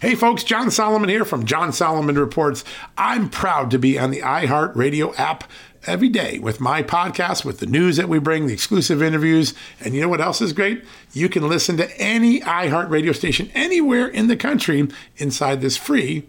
Hey folks, John Solomon here from John Solomon Reports. I'm proud to be on the iHeartRadio app every day with my podcast, with the news that we bring, the exclusive interviews. And you know what else is great? You can listen to any iHeartRadio station anywhere in the country inside this free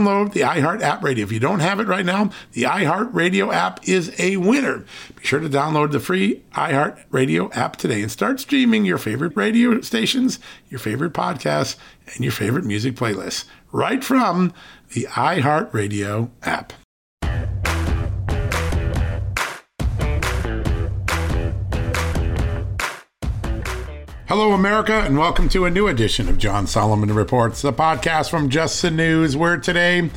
download the iHeart app radio. If you don't have it right now, the iHeart Radio app is a winner. Be sure to download the free iHeart Radio app today and start streaming your favorite radio stations, your favorite podcasts, and your favorite music playlists right from the iHeart Radio app. Hello, America, and welcome to a new edition of John Solomon Reports, the podcast from Just the News, where today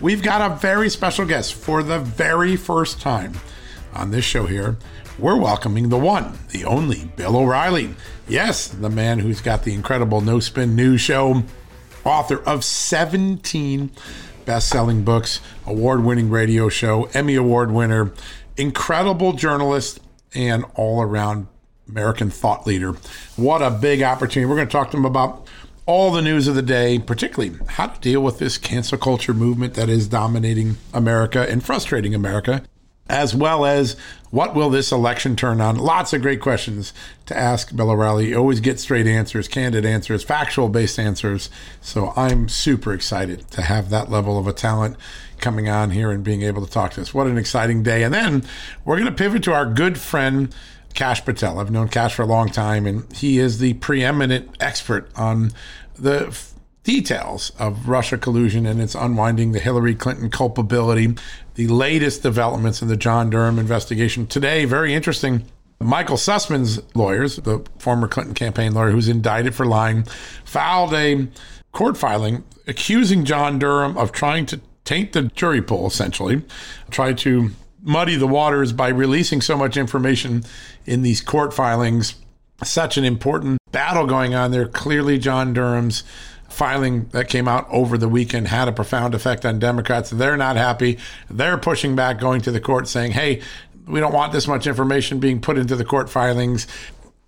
we've got a very special guest for the very first time on this show here. We're welcoming the one, the only Bill O'Reilly. Yes, the man who's got the incredible No Spin News Show, author of 17 best selling books, award winning radio show, Emmy Award winner, incredible journalist, and all around American thought leader. What a big opportunity. We're going to talk to him about all the news of the day, particularly how to deal with this cancel culture movement that is dominating America and frustrating America, as well as what will this election turn on? Lots of great questions to ask Bill O'Reilly. You always get straight answers, candid answers, factual based answers. So I'm super excited to have that level of a talent coming on here and being able to talk to us. What an exciting day. And then we're going to pivot to our good friend Kash Patel. I've known Kash for a long time, and he is the preeminent expert on the f- details of Russia collusion and its unwinding, the Hillary Clinton culpability, the latest developments in the John Durham investigation. Today, very interesting. Michael Sussmann's lawyers, the former Clinton campaign lawyer who's indicted for lying, filed a court filing accusing John Durham of trying to taint the jury pool, essentially, try to muddy the waters by releasing so much information in these court filings. Such an important battle going on there. Clearly, John Durham's filing that came out over the weekend had a profound effect on Democrats. They're not happy. They're pushing back, going to the court saying, hey, we don't want this much information being put into the court filings.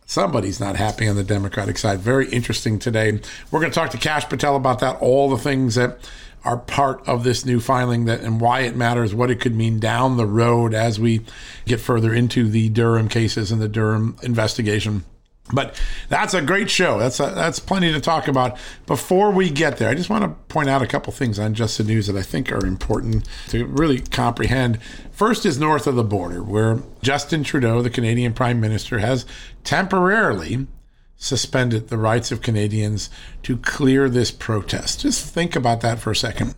Somebody's not happy on the Democratic side. Very interesting today. We're going to talk to Kash Patel about that, all the things that are part of this new filing that and why it matters, what it could mean down the road as we get further into the Durham cases and the Durham investigation. But that's a great show. That's a, that's plenty to talk about. Before we get there, I just want to point out a couple things on Just the News that I think are important to really comprehend. First is north of the border, where Justin Trudeau, the Canadian Prime Minister, has temporarily suspended the rights of Canadians to clear this protest. Just think about that for a second.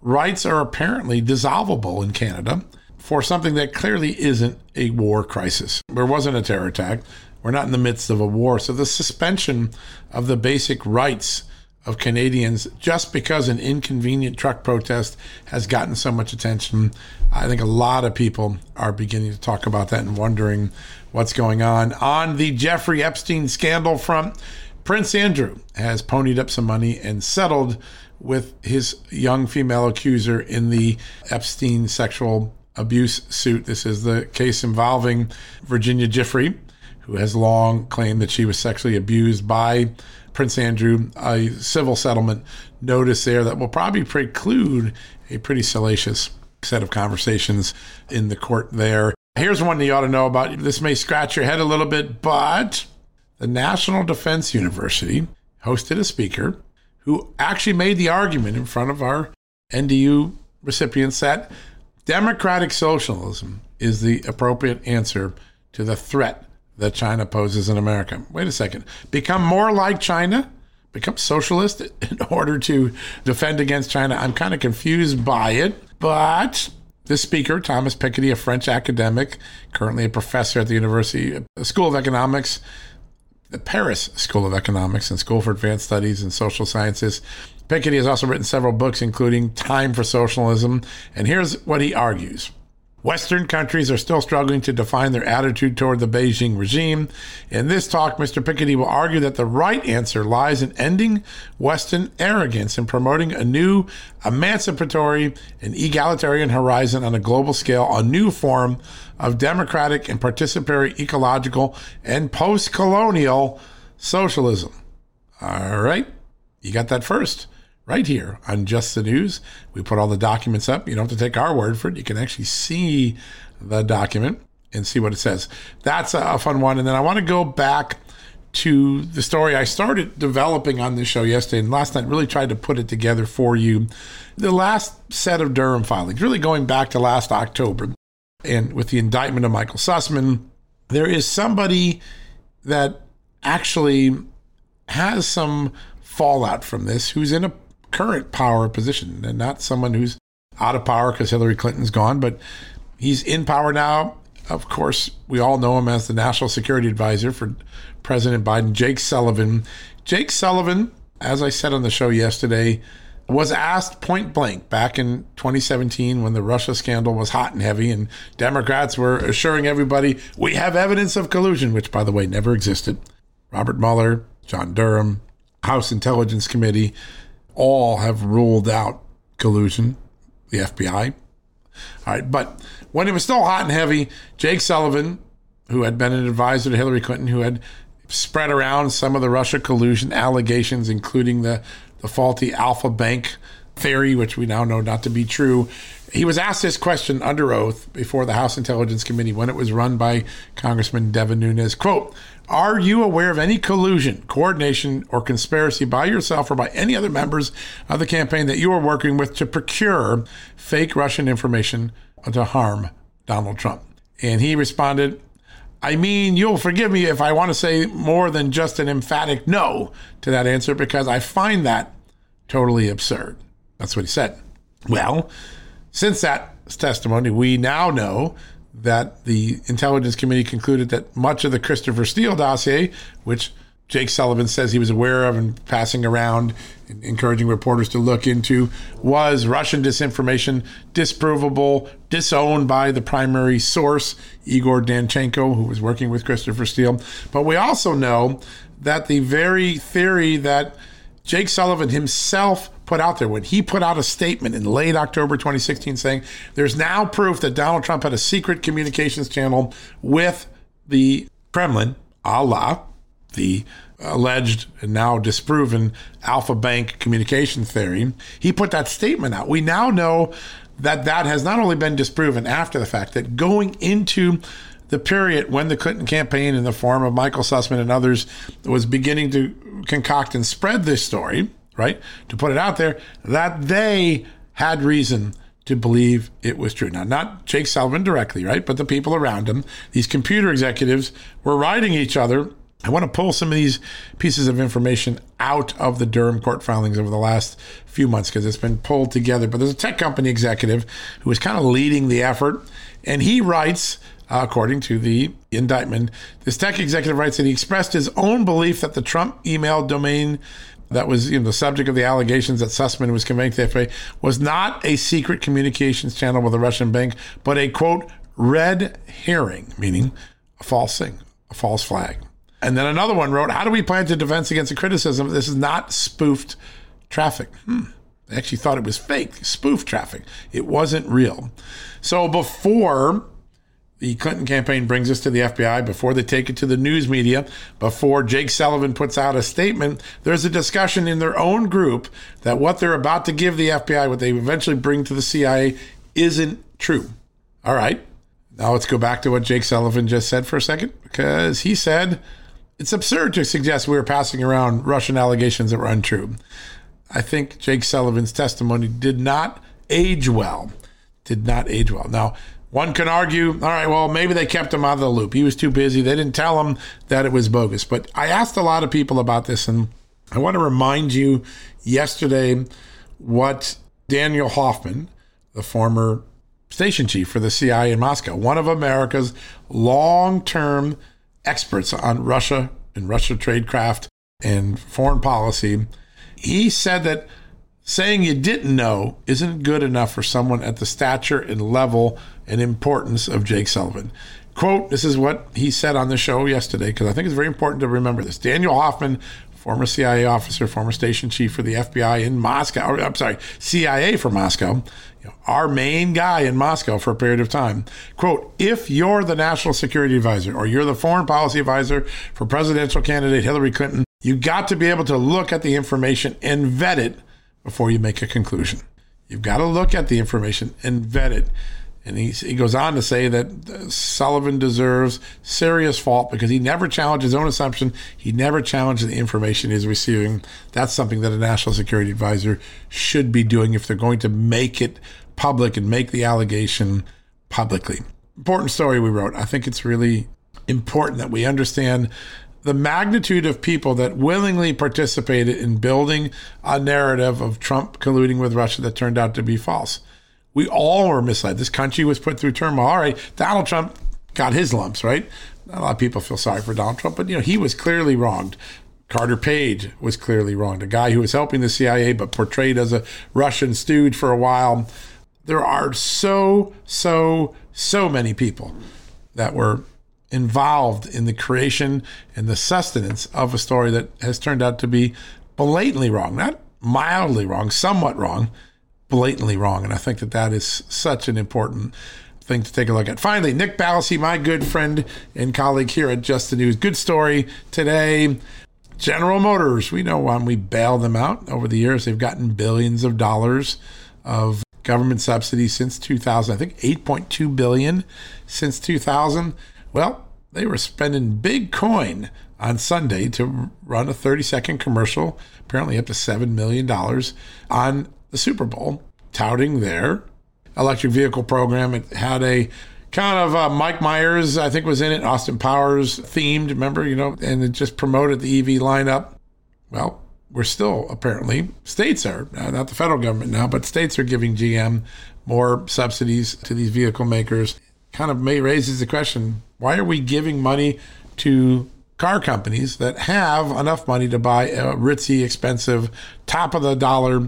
Rights are apparently dissolvable in Canada for something that clearly isn't a war crisis. There wasn't a terror attack. We're not in the midst of a war. So the suspension of the basic rights of Canadians just because an inconvenient truck protest has gotten so much attention. I think a lot of people are beginning to talk about that and wondering what's going on. On the Jeffrey Epstein scandal front, Prince Andrew has ponied up some money and settled with his young female accuser in the Epstein sexual abuse suit. This is the case involving Virginia Giuffre, who has long claimed that she was sexually abused by Prince Andrew. A civil settlement notice there that will probably preclude a pretty salacious set of conversations in the court there. Here's one you ought to know about. This may scratch your head a little bit, but the National Defense University hosted a speaker who actually made the argument in front of our NDU recipients that democratic socialism is the appropriate answer to the threat that China poses in America. Wait a second. Become more like China? Become socialist in order to defend against China? I'm kind of confused by it, but this speaker, Thomas Piketty, a French academic, currently a professor at the University uh, School of Economics, the Paris School of Economics and School for Advanced Studies and Social Sciences, Piketty has also written several books, including Time for Socialism. And here's what he argues Western countries are still struggling to define their attitude toward the Beijing regime. In this talk, Mr. Piketty will argue that the right answer lies in ending Western arrogance and promoting a new emancipatory and egalitarian horizon on a global scale, a new form of democratic and participatory ecological and post colonial socialism. All right, you got that first right here on Just the News. We put all the documents up. You don't have to take our word for it. You can actually see the document and see what it says. That's a fun one. And then I want to go back to the story I started developing on this show yesterday and last night, really tried to put it together for you. The last set of Durham filings, really going back to last October, and with the indictment of Michael Sussmann, there is somebody that actually has some fallout from this who's in a current power position and not someone who's out of power because Hillary Clinton's gone, but he's in power now. Of course, we all know him as the national security advisor for President Biden, Jake Sullivan. Jake Sullivan, as I said on the show yesterday, was asked point blank back in 2017 when the Russia scandal was hot and heavy, and Democrats were assuring everybody we have evidence of collusion, which, by the way, never existed. Robert Mueller, John Durham, House Intelligence Committee, all have ruled out collusion, the FBI. All right, but when it was still hot and heavy, Jake Sullivan, who had been an advisor to Hillary Clinton, who had spread around some of the Russia collusion allegations, including the, the faulty Alfa Bank theory, which we now know not to be true. He was asked this question under oath before the House Intelligence Committee when it was run by Congressman Devin Nunes. Quote, are you aware of any collusion, coordination, or conspiracy by yourself or by any other members of the campaign that you are working with to procure fake Russian information to harm Donald Trump? And he responded, I mean, you'll forgive me if I want to say more than just an emphatic no to that answer because I find that totally absurd. That's what he said. Well, since that testimony, we now know that the Intelligence Committee concluded that much of the Christopher Steele dossier, which Jake Sullivan says he was aware of and passing around, and encouraging reporters to look into, was Russian disinformation, disprovable, disowned by the primary source, Igor Danchenko, who was working with Christopher Steele. But we also know that the very theory that Jake Sullivan himself put out there when he put out a statement in late October 2016 saying there's now proof that Donald Trump had a secret communications channel with the Kremlin, a la the alleged and now disproven Alfa Bank communication theory. He put that statement out. We now know that that has not only been disproven after the fact, that going into the period when the Clinton campaign, in the form of Michael Sussmann and others, was beginning to concoct and spread this story, right, to put it out there, that they had reason to believe it was true. Now, not Jake Sullivan directly, right, but the people around him, these computer executives were writing each other. I want to pull some of these pieces of information out of the Durham court filings over the last few months because it's been pulled together. But there's a tech company executive who is kind of leading the effort, and he writes uh, according to the indictment. This tech executive writes that he expressed his own belief that the Trump email domain that was you know, the subject of the allegations that Sussmann was conveying to the FBI was not a secret communications channel with a Russian bank, but a quote, red herring, meaning a false thing, a false flag. And then another one wrote, How do we plan to defense against the criticism? This is not spoofed traffic. Hmm. They actually thought it was fake, spoof traffic. It wasn't real. So before the Clinton campaign brings us to the FBI before they take it to the news media, before Jake Sullivan puts out a statement, there's a discussion in their own group that what they're about to give the FBI, what they eventually bring to the CIA, isn't true. All right. Now let's go back to what Jake Sullivan just said for a second, because he said it's absurd to suggest we were passing around Russian allegations that were untrue. I think Jake Sullivan's testimony did not age well. Did not age well. Now, one can argue, all right, well, maybe they kept him out of the loop. He was too busy. They didn't tell him that it was bogus. But I asked a lot of people about this, and I want to remind you yesterday what Daniel Hoffman, the former station chief for the CIA in Moscow, one of America's long term experts on Russia and Russia tradecraft and foreign policy, he said that saying you didn't know isn't good enough for someone at the stature and level and importance of Jake Sullivan. Quote, this is what he said on the show yesterday, because I think it's very important to remember this. Daniel Hoffman, former CIA officer, former station chief for the FBI in Moscow, or, I'm sorry, CIA for Moscow, you know, our main guy in Moscow for a period of time. Quote, if you're the national security advisor or you're the foreign policy advisor for presidential candidate Hillary Clinton, you got to be able to look at the information and vet it before you make a conclusion. You've got to look at the information and vet it. And he, he goes on to say that uh, Sullivan deserves serious fault because he never challenged his own assumption. He never challenged the information he's receiving. That's something that a national security advisor should be doing if they're going to make it public and make the allegation publicly. Important story we wrote. I think it's really important that we understand the magnitude of people that willingly participated in building a narrative of Trump colluding with Russia that turned out to be false. We all were misled. This country was put through turmoil. All right, Donald Trump got his lumps, right? a lot of people feel sorry for Donald Trump, but you know he was clearly wronged. Carter Page was clearly wronged. A guy who was helping the CIA but portrayed as a Russian stooge for a while. There are so, so, so many people that were involved in the creation and the sustenance of a story that has turned out to be blatantly wrong, not mildly wrong, somewhat wrong, blatantly wrong. And I think that that is such an important thing to take a look at. Finally, Nick Ballasy, my good friend and colleague here at Just the News. Good story today. General Motors, we know when we bail them out over the years, they've gotten billions of dollars of government subsidies since 2000. I think 8.2 billion since 2000. Well, they were spending big coin on Sunday to run a 30 second commercial, apparently up to $7 million on the Super Bowl, touting their electric vehicle program. It had a kind of uh, Mike Myers, I think, was in it, Austin Powers themed, remember, you know, and it just promoted the EV lineup. Well, we're still apparently, states are, uh, not the federal government now, but states are giving GM more subsidies to these vehicle makers. Kind of may raises the question why are we giving money to car companies that have enough money to buy a ritzy, expensive, top of the dollar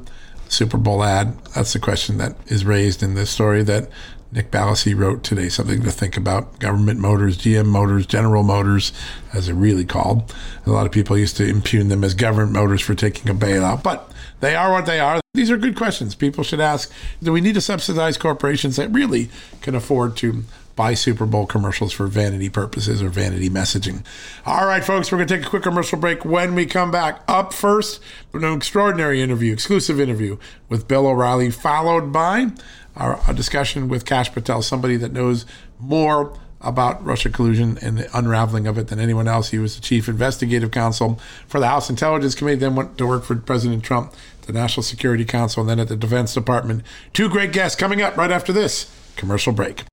Super Bowl ad? That's the question that is raised in this story that Nick Ballasy wrote today. Something to think about. Government Motors, GM Motors, General Motors, as they're really called. A lot of people used to impugn them as government motors for taking a bailout, but they are what they are. These are good questions people should ask. Do we need to subsidize corporations that really can afford to buy Super Bowl commercials for vanity purposes or vanity messaging. All right, folks, we're going to take a quick commercial break. When we come back, up first, an extraordinary interview, exclusive interview with Bill O'Reilly, followed by our, a discussion with Kash Patel, somebody that knows more about Russia collusion and the unraveling of it than anyone else. He was the chief investigative counsel for the House Intelligence Committee, then went to work for President Trump, the National Security Council, and then at the Defense Department. Two great guests coming up right after this commercial break.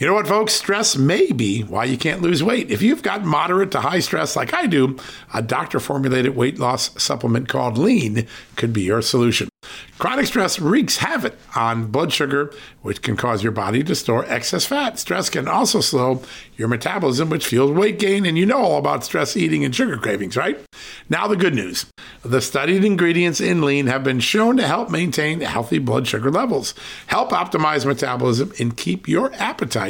You know what, folks? Stress may be why you can't lose weight. If you've got moderate to high stress like I do, a doctor formulated weight loss supplement called Lean could be your solution. Chronic stress wreaks havoc on blood sugar, which can cause your body to store excess fat. Stress can also slow your metabolism, which fuels weight gain. And you know all about stress eating and sugar cravings, right? Now, the good news the studied ingredients in lean have been shown to help maintain healthy blood sugar levels, help optimize metabolism, and keep your appetite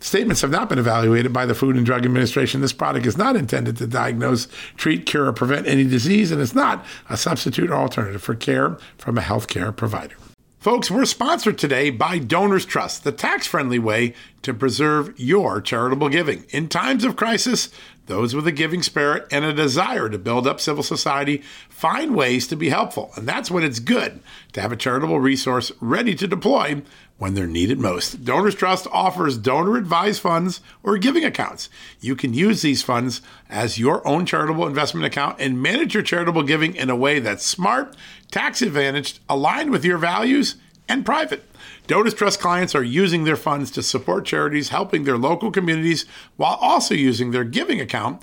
Statements have not been evaluated by the Food and Drug Administration. This product is not intended to diagnose, treat, cure, or prevent any disease, and is not a substitute or alternative for care from a healthcare provider. Folks, we're sponsored today by Donors Trust, the tax friendly way to preserve your charitable giving. In times of crisis, those with a giving spirit and a desire to build up civil society find ways to be helpful. And that's when it's good to have a charitable resource ready to deploy when they're needed most. Donors Trust offers donor advised funds or giving accounts. You can use these funds as your own charitable investment account and manage your charitable giving in a way that's smart, tax advantaged, aligned with your values, and private. Donors Trust clients are using their funds to support charities helping their local communities while also using their giving account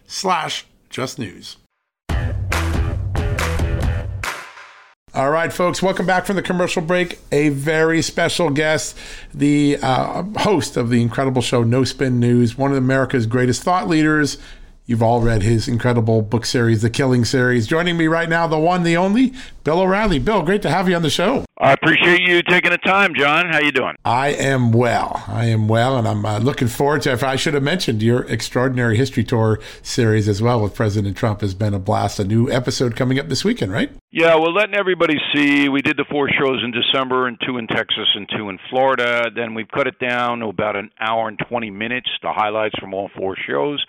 slash just news. All right, folks, welcome back from the commercial break. A very special guest, the uh, host of the incredible show No Spin News, one of America's greatest thought leaders, You've all read his incredible book series, The Killing Series. Joining me right now, the one, the only, Bill O'Reilly. Bill, great to have you on the show. I appreciate you taking the time, John. How you doing? I am well. I am well, and I'm uh, looking forward to. If I should have mentioned your extraordinary history tour series as well with President Trump has been a blast. A new episode coming up this weekend, right? Yeah, we're letting everybody see. We did the four shows in December, and two in Texas, and two in Florida. Then we've cut it down to about an hour and twenty minutes. The highlights from all four shows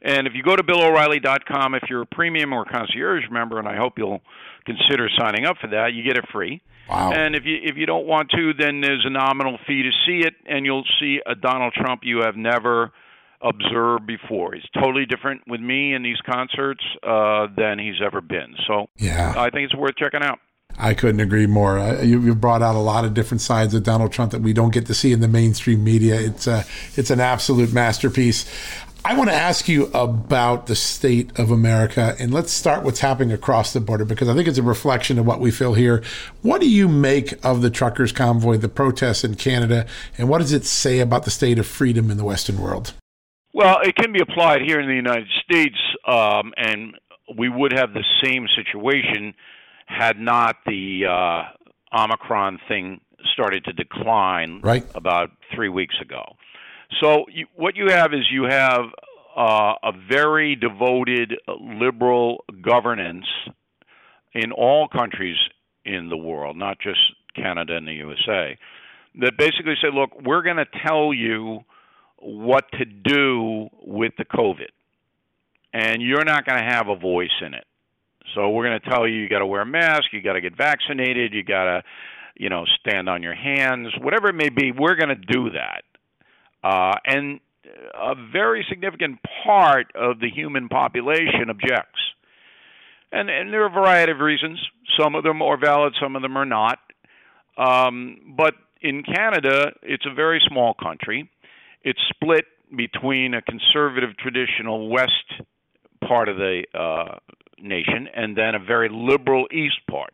and if you go to BillO'Reilly.com, if you're a premium or concierge member, and I hope you'll consider signing up for that, you get it free. Wow. And if you if you don't want to, then there's a nominal fee to see it, and you'll see a Donald Trump you have never observed before. He's totally different with me in these concerts uh, than he's ever been. So yeah, I think it's worth checking out. I couldn't agree more. Uh, you, have brought out a lot of different sides of Donald Trump that we don't get to see in the mainstream media. It's a, uh, it's an absolute masterpiece. I want to ask you about the state of America, and let's start what's happening across the border because I think it's a reflection of what we feel here. What do you make of the truckers' convoy, the protests in Canada, and what does it say about the state of freedom in the Western world? Well, it can be applied here in the United States, um, and we would have the same situation had not the uh, Omicron thing started to decline right. about three weeks ago. So you, what you have is you have uh, a very devoted liberal governance in all countries in the world, not just Canada and the USA, that basically say, look, we're going to tell you what to do with the COVID, and you're not going to have a voice in it. So we're going to tell you you got to wear a mask, you got to get vaccinated, you got to, you know, stand on your hands, whatever it may be. We're going to do that. Uh, and a very significant part of the human population objects. And, and there are a variety of reasons. Some of them are valid, some of them are not. Um, but in Canada, it's a very small country. It's split between a conservative, traditional west part of the uh, nation and then a very liberal east part.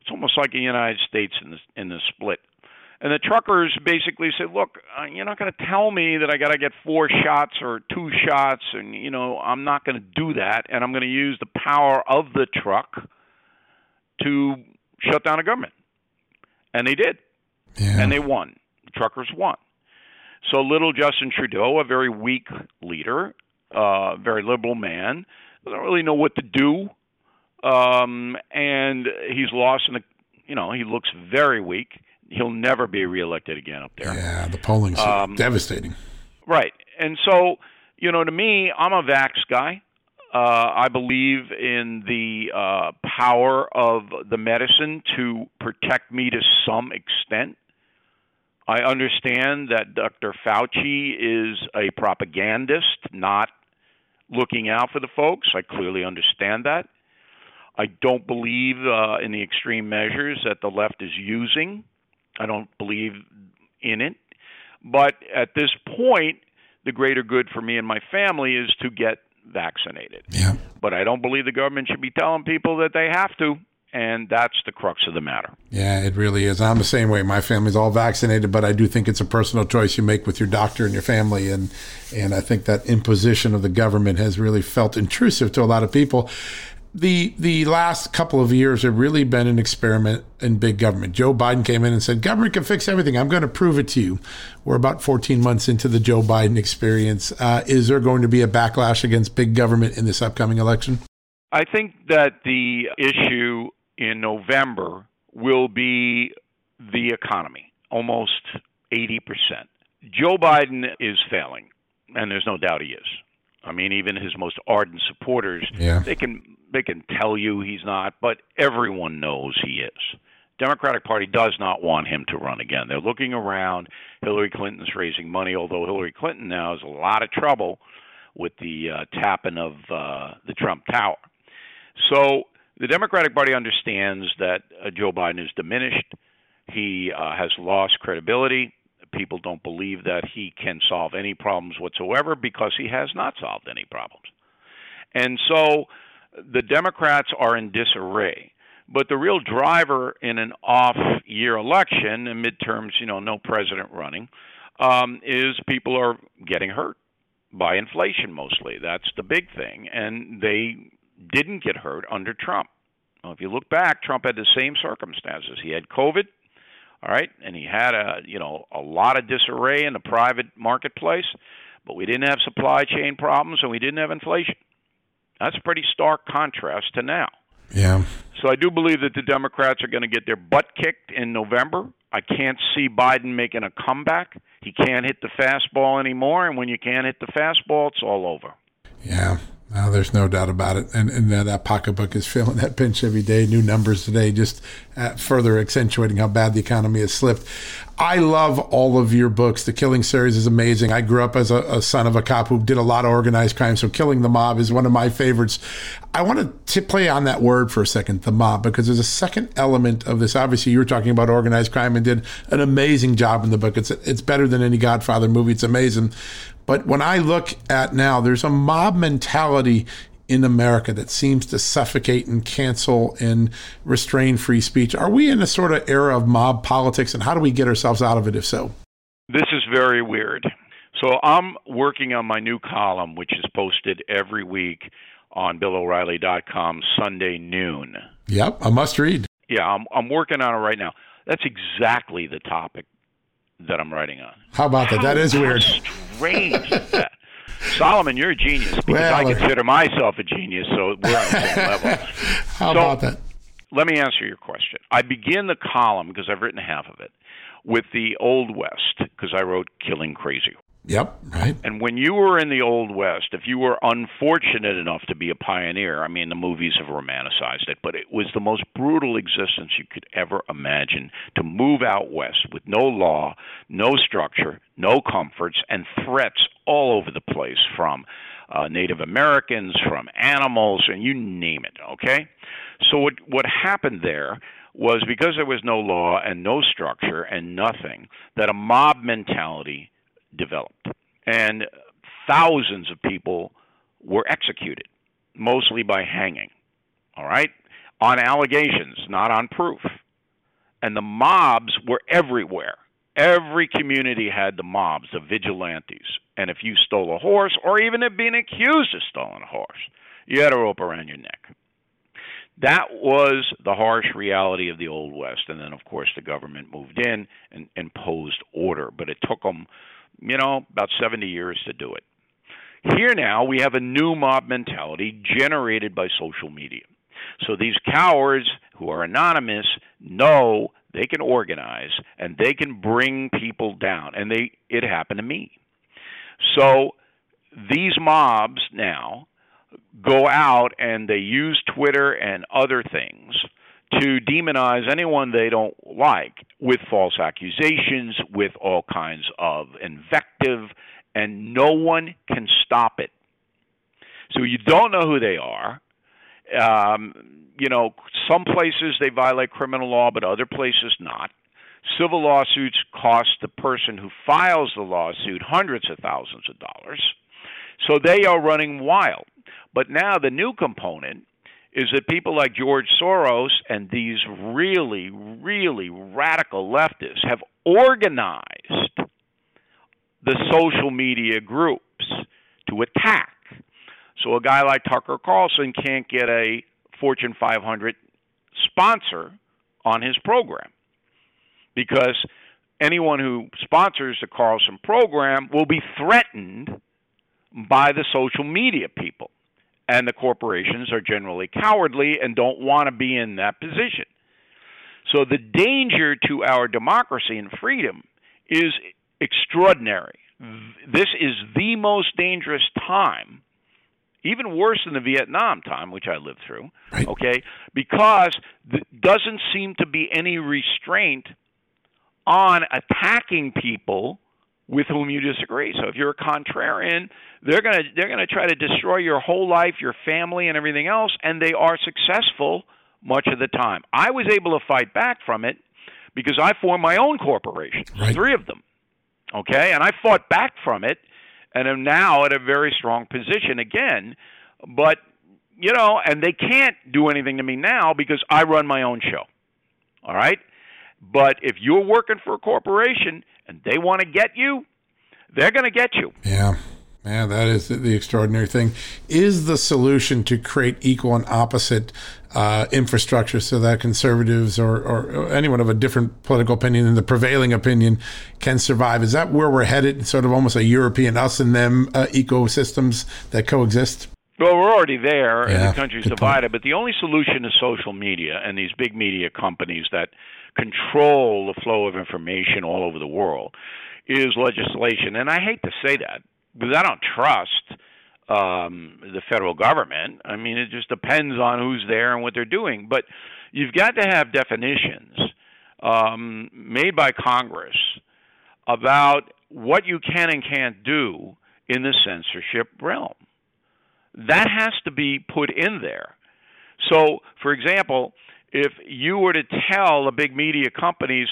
It's almost like the United States in the in the split. And the truckers basically said, "Look, uh, you're not going to tell me that I got to get four shots or two shots, and you know I'm not going to do that, and I'm going to use the power of the truck to shut down a government." And they did, yeah. and they won. The truckers won. So little Justin Trudeau, a very weak leader, uh, very liberal man, doesn't really know what to do, um, and he's lost in the. You know, he looks very weak he'll never be reelected again up there. Yeah, the polling's um, devastating. Right, and so you know, to me, I'm a vax guy. Uh, I believe in the uh, power of the medicine to protect me to some extent. I understand that Dr. Fauci is a propagandist, not looking out for the folks. I clearly understand that. I don't believe uh, in the extreme measures that the left is using I don't believe in it. But at this point, the greater good for me and my family is to get vaccinated. Yeah. But I don't believe the government should be telling people that they have to. And that's the crux of the matter. Yeah, it really is. I'm the same way. My family's all vaccinated, but I do think it's a personal choice you make with your doctor and your family, and and I think that imposition of the government has really felt intrusive to a lot of people the the last couple of years have really been an experiment in big government. Joe Biden came in and said, "Government can fix everything. I'm going to prove it to you." We're about 14 months into the Joe Biden experience. Uh, is there going to be a backlash against big government in this upcoming election? I think that the issue in November will be the economy, almost 80%. Joe Biden is failing, and there's no doubt he is. I mean, even his most ardent supporters, yeah. they can they can tell you he's not, but everyone knows he is. Democratic Party does not want him to run again. They're looking around. Hillary Clinton's raising money, although Hillary Clinton now has a lot of trouble with the uh, tapping of uh, the Trump Tower. So the Democratic Party understands that uh, Joe Biden is diminished. He uh, has lost credibility. People don't believe that he can solve any problems whatsoever because he has not solved any problems. And so the Democrats are in disarray. But the real driver in an off year election, and midterms, you know, no president running, um, is people are getting hurt by inflation mostly. That's the big thing. And they didn't get hurt under Trump. Well, if you look back, Trump had the same circumstances. He had COVID, all right, and he had a you know a lot of disarray in the private marketplace, but we didn't have supply chain problems and we didn't have inflation. That's a pretty stark contrast to now. Yeah. So I do believe that the Democrats are going to get their butt kicked in November. I can't see Biden making a comeback. He can't hit the fastball anymore, and when you can't hit the fastball, it's all over. Yeah. There's no doubt about it. And, and that pocketbook is feeling that pinch every day. New numbers today, just uh, further accentuating how bad the economy has slipped. I love all of your books. The Killing series is amazing. I grew up as a, a, son of a cop who did a lot of organized crime, so Killing the Mob is one of my favorites. I want to play on that word for a second, the mob, because there's a second element of this. Obviously, you were talking about organized crime and did an amazing job in the book. It's it's better than any Godfather movie. It's amazing. But when I look at now, there's a mob mentality in America that seems to suffocate and cancel and restrain free speech. Are we in a sort of era of mob politics, and how do we get ourselves out of it if so? This is very weird. So I'm working on my new column, which is posted every week on BillO'Reilly.com Sunday noon. Yep, a must read. Yeah, I'm, I'm working on it right now. That's exactly the topic that I'm writing on. How about that? How, that is weird. Strange. is that? Solomon, you're a genius because well, I consider myself a genius, so we're on the same level. How so, about that? Let me answer your question. I begin the column because I've written half of it with the Old West because I wrote Killing Crazy Yep, right. And when you were in the Old West, if you were unfortunate enough to be a pioneer, I mean, the movies have romanticized it, but it was the most brutal existence you could ever imagine to move out west with no law, no structure, no comforts, and threats all over the place from uh, Native Americans, from animals, and you name it, okay? So what, what happened there was because there was no law and no structure and nothing, that a mob mentality developed. And thousands of people were executed, mostly by hanging, all right? On allegations, not on proof. And the mobs were everywhere. Every community had the mobs, the vigilantes. And if you stole a horse, or even if being accused of stealing a horse, you had a rope around your neck. That was the harsh reality of the Old West. And then, of course, the government moved in and imposed order. But it took them you know, about 70 years to do it. Here now, we have a new mob mentality generated by social media. So these cowards who are anonymous know they can organize and they can bring people down. And they it happened to me. So these mobs now go out and they use Twitter and other things to demonize anyone they don't like with false accusations, with all kinds of invective, and no one can stop it. So you don't know who they are. Um, you know, some places they violate criminal law, but other places not. Civil lawsuits cost the person who files the lawsuit hundreds of thousands of dollars. So they are running wild. But now the new component is that people like George Soros and these really, really radical leftists have organized the social media groups to attack. So a guy like Tucker Carlson can't get a Fortune 500 sponsor on his program because anyone who sponsors the Carlson program will be threatened by the social media people and the corporations are generally cowardly and don't want to be in that position. So the danger to our democracy and freedom is extraordinary. This is the most dangerous time, even worse than the Vietnam time, which I lived through, Right. okay, because there doesn't seem to be any restraint on attacking people with whom you disagree. So if you're a contrarian, they're going to they're going to try to destroy your whole life, your family and everything else and they are successful much of the time. I was able to fight back from it because I formed my own corporation, Right. three of them. Okay? And I fought back from it and am now at a very strong position again, but you know, and they can't do anything to me now because I run my own show. All right? But if you're working for a corporation and they want to get you, they're going to get you. Yeah. Yeah, that is the- extraordinary thing. Is the solution to create equal and opposite uh, infrastructure so that conservatives or, or anyone of a different political opinion than the prevailing opinion can survive? Is that where we're headed? Sort of almost a European us and them uh, ecosystems that coexist? Well, we're already there, and the country's good point. divided. But the only solution is social media and these big media companies that control the flow of information all over the world is legislation. And I hate to say that because I don't trust um, the federal government. I mean, it just depends on who's there and what they're doing. But you've got to have definitions um, made by Congress about what you can and can't do in the censorship realm that has to be put in there. So, for example, if you were to tell the big media companies,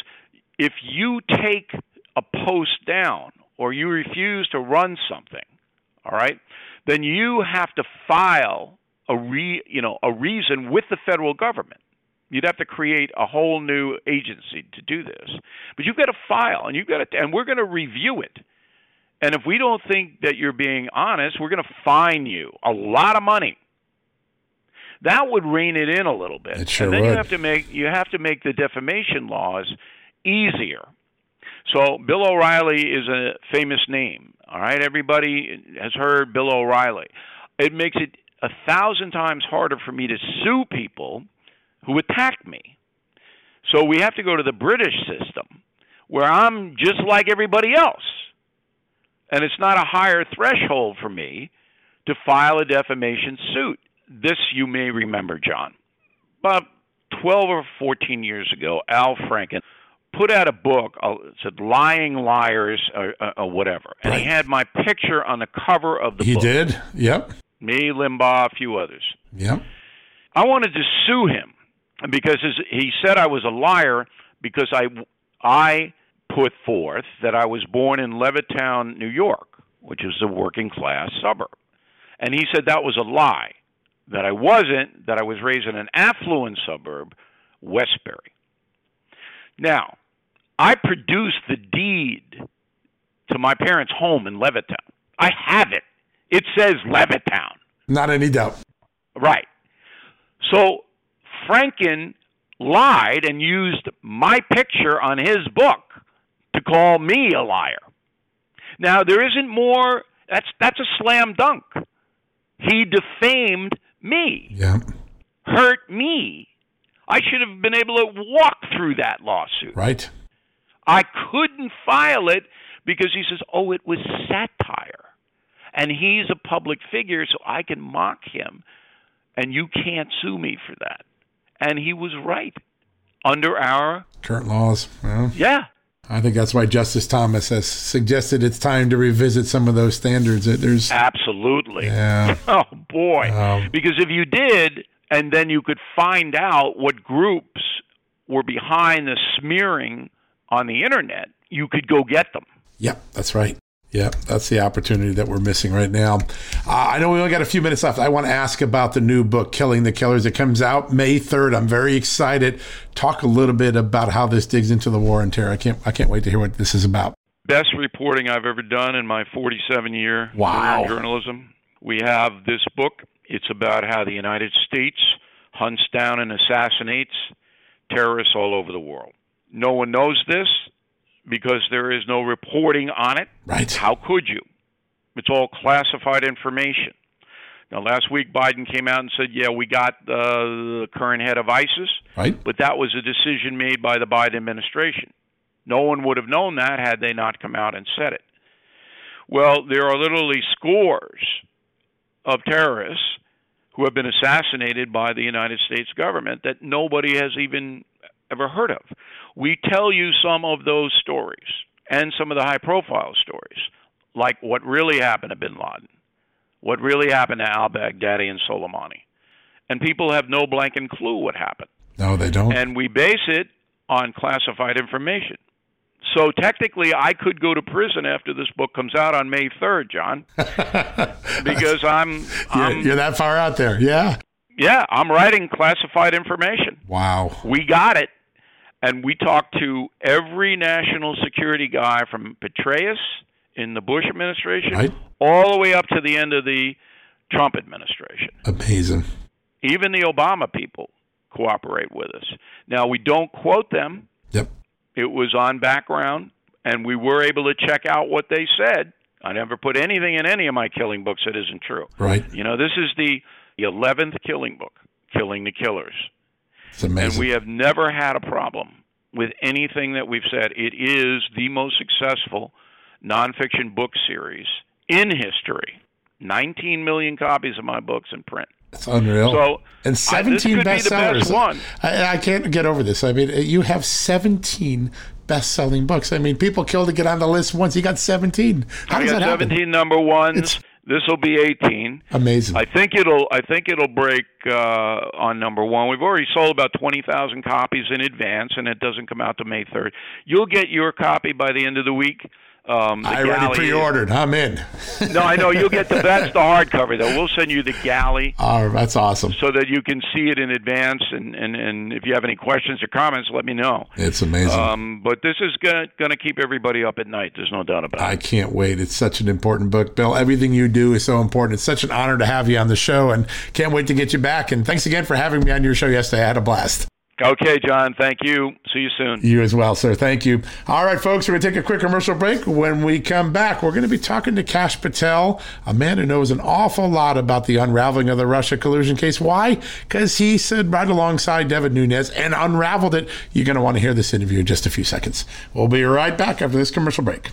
if you take a post down or you refuse to run something, all right, then you have to file a re, you know, a reason with the federal government. You'd have to create a whole new agency to do this. But you've got to file and you've got to and we're going to review it. And if we don't think that you're being honest, we're going to fine you a lot of money. That would rein it in a little bit. It sure and then you have to make you have to make the defamation laws easier. So Bill O'Reilly is a famous name. All right, everybody has heard Bill O'Reilly. It makes it a thousand times harder for me to sue people who attack me. So we have to go to the British system where I'm just like everybody else. And it's not a higher threshold for me to file a defamation suit. This you may remember, John. About 12 or 14 years ago, Al Franken put out a book, uh, said Lying Liars or, uh, or whatever. And he had my picture on the cover of the He book. He did. Yep. Me, Limbaugh, a few others. Yep. I wanted to sue him because his, he said I was a liar because I I put forth that I was born in Levittown, New York, which is a working class suburb. And he said that was a lie, that I wasn't, that I was raised in an affluent suburb, Westbury. Now, I produced the deed to my parents' home in Levittown. I have it. It says Levittown. Not any doubt. Right. So Franken lied and used my picture on his book to call me a liar. Now there isn't more that's that's a slam dunk. He defamed me, Yep. hurt me. I should have been able to walk through that lawsuit. Right. I couldn't file it because he says, "Oh, it was satire." And he's a public figure, so I can mock him, and you can't sue me for that. And he was right. Under our Current laws. Well, yeah, I think that's why Justice Thomas has suggested it's time to revisit some of those standards. That There's, absolutely. yeah, Oh boy. Um, because if you did and then you could find out what groups were behind the smearing on the internet, you could go get them. yep, that's right. Yep, that's the opportunity that we're missing right now. Uh, I know we only got a few minutes left. I want to ask about the new book, Killing the Killers. It comes out May 3rd. I'm very excited. Talk a little bit about how this digs into the war on terror. I can't, I can't wait to hear what this is about. best reporting I've ever done in my 47 year Wow. career in journalism. We have this book. It's about how the United States hunts down and assassinates terrorists all over the world. No one knows this because there is no reporting on it. Right. How could you? It's all classified information. Now, last week Biden came out and said, "Yeah, we got uh, the current head of ISIS," right? But that was a decision made by the Biden administration. No one would have known that had they not come out and said it. Well, there are literally scores of terrorists who have been assassinated by the United States government that nobody has even ever heard of. We tell you some of those stories and some of the high profile stories, like what really happened to bin Laden, what really happened to al Baghdadi and Soleimani. And people have no blanket clue what happened. No, they don't. And we base it on classified information. So technically, I could go to prison after this book comes out on May 3rd, John, because I'm, I'm you're, you're that far out there. Yeah. Yeah, I'm writing classified information. Wow. We got it. And we talked to every national security guy from Petraeus in the Bush administration right. all the way up to the end of the Trump administration. Amazing. Even the Obama people cooperate with us. Now, we don't quote them. Yep. It was on background, and we were able to check out what they said. I never put anything in any of my killing books that isn't true. Right. You know, this is the eleventh killing book, Killing the Killers. It's amazing. And we have never had a problem with anything that we've said. It is the most successful nonfiction book series in history. 19 million copies of my books in print. It's unreal. So, and 17 uh, bestsellers. One. I, I, can't get over this. I mean, you have 17 best-selling books. I mean, people kill to get on the list once. You got 17. How I does got that 17 happen? number ones. This will be 18. Amazing. I think it'll. I think it'll break uh, on number one. We've already sold about 20,000 copies in advance, and it doesn't come out to May 3rd. You'll get your copy by the end of the week. Um, I already pre-ordered. Is, I'm in. no, I know you'll get the that's the hardcover though. We'll send you the galley. Oh, that's awesome. So that you can see it in advance, and and, and if you have any questions or comments, let me know. It's amazing. Um, but this is gonna gonna keep everybody up at night. There's no doubt about it. I can't wait. It's such an important book, Bill. Everything you do is so important. It's such an honor to have you on the show, and can't wait to get you back. And thanks again for having me on your show yesterday. I had a blast. Okay, John. Thank you. See you soon. You as well, sir. Thank you. All right, folks, we're going to take a quick commercial break. When we come back, we're going to be talking to Kash Patel, a man who knows an awful lot about the unraveling of the Russia collusion case. Why? Because he said right alongside Devin Nunes and unraveled it. You're going to want to hear this interview in just a few seconds. We'll be right back after this commercial break.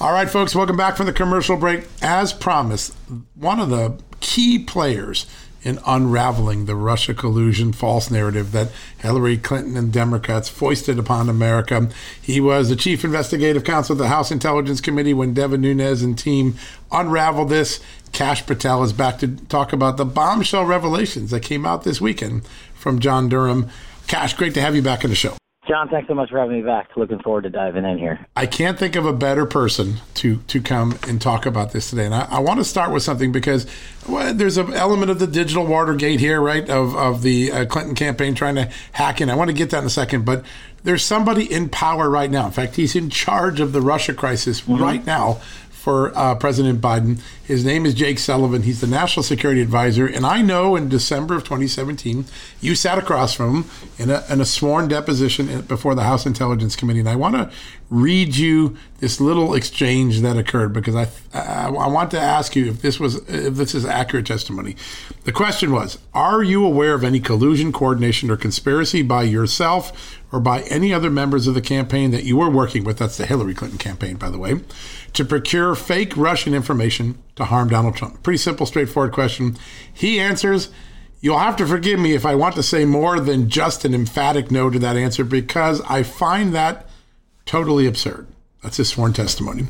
All right, folks, welcome back from the commercial break. As promised, one of the key players in unraveling the Russia collusion false narrative that Hillary Clinton and Democrats foisted upon America. He was the chief investigative counsel of the House Intelligence Committee when Devin Nunes and team unraveled this. Kash Patel is back to talk about the bombshell revelations that came out this weekend from John Durham. Kash, great to have you back in the show. John, thanks so much for having me back. Looking forward to diving in here. I can't think of a better person to to come and talk about this today. And I, I want to start with something because well, there's an element of the digital Watergate here, right? Of of the uh, Clinton campaign trying to hack in. I want to get that in a second, but there's somebody in power right now. In fact, he's in charge of the Russia crisis mm-hmm. right now for uh, President Biden. His name is Jake Sullivan. He's the national security advisor. And I know in December of 2017, you sat across from him in a, in a sworn deposition before the House Intelligence Committee. And I want to read you this little exchange that occurred because I, I, I want to ask you if this was if this is accurate testimony. The question was: Are you aware of any collusion, coordination, or conspiracy by yourself or by any other members of the campaign that you were working with? That's the Hillary Clinton campaign, by the way to procure fake Russian information to harm Donald Trump? Pretty simple, straightforward question. He answers, You'll have to forgive me if I want to say more than just an emphatic no to that answer because I find that totally absurd. That's his sworn testimony.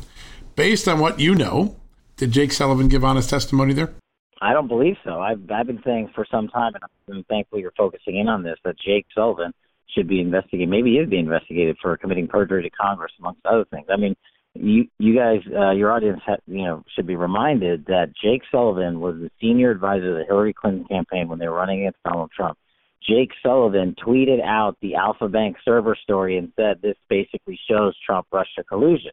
Based on what you know, did Jake Sullivan give honest testimony there? I don't believe so. I've I've been saying for some time, and I'm thankful you're focusing in on this, that Jake Sullivan should be investigated. Maybe he is being investigated for committing perjury to Congress, amongst other things. I mean, you you guys, uh, your audience, ha- you know, should be reminded that Jake Sullivan was the senior advisor of the Hillary Clinton campaign when they were running against Donald Trump. Jake Sullivan tweeted out the Alfa Bank server story and said this basically shows Trump Russia collusion.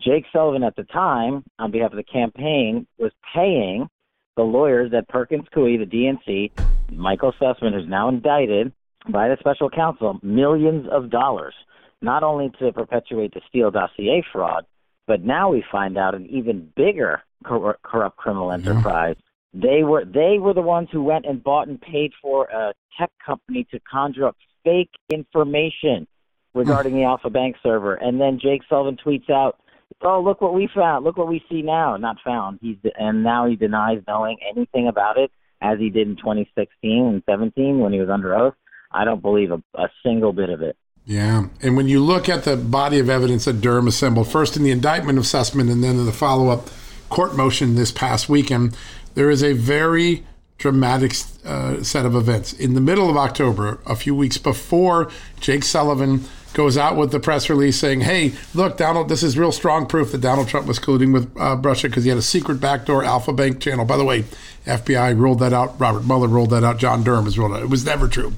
Jake Sullivan at the time, on behalf of the campaign, was paying the lawyers at Perkins Coie, the DNC, Michael Sussmann, who's now indicted by the special counsel, millions of dollars not only to perpetuate the Steele dossier fraud, but now we find out an even bigger cor- corrupt criminal enterprise. Yeah. They were they were the ones who went and bought and paid for a tech company to conjure up fake information regarding the Alfa Bank server, and then Jake Sullivan tweets out, "Oh, look what we found! Look what we see now! Not found. He's and now he denies knowing anything about it, as he did in 2016 and 17 when he was under oath. I don't believe a, a single bit of it." Yeah. And when you look at the body of evidence that Durham assembled, first in the indictment of Sussmann and then in the follow up court motion this past weekend, there is a very dramatic uh, set of events. In the middle of October, a few weeks before Jake Sullivan goes out with the press release saying, hey, look, Donald, this is real strong proof that Donald Trump was colluding with uh, Russia because he had a secret backdoor Alfa Bank channel. By the way, FBI ruled that out. Robert Mueller ruled that out. John Durham has ruled it out. It was never true.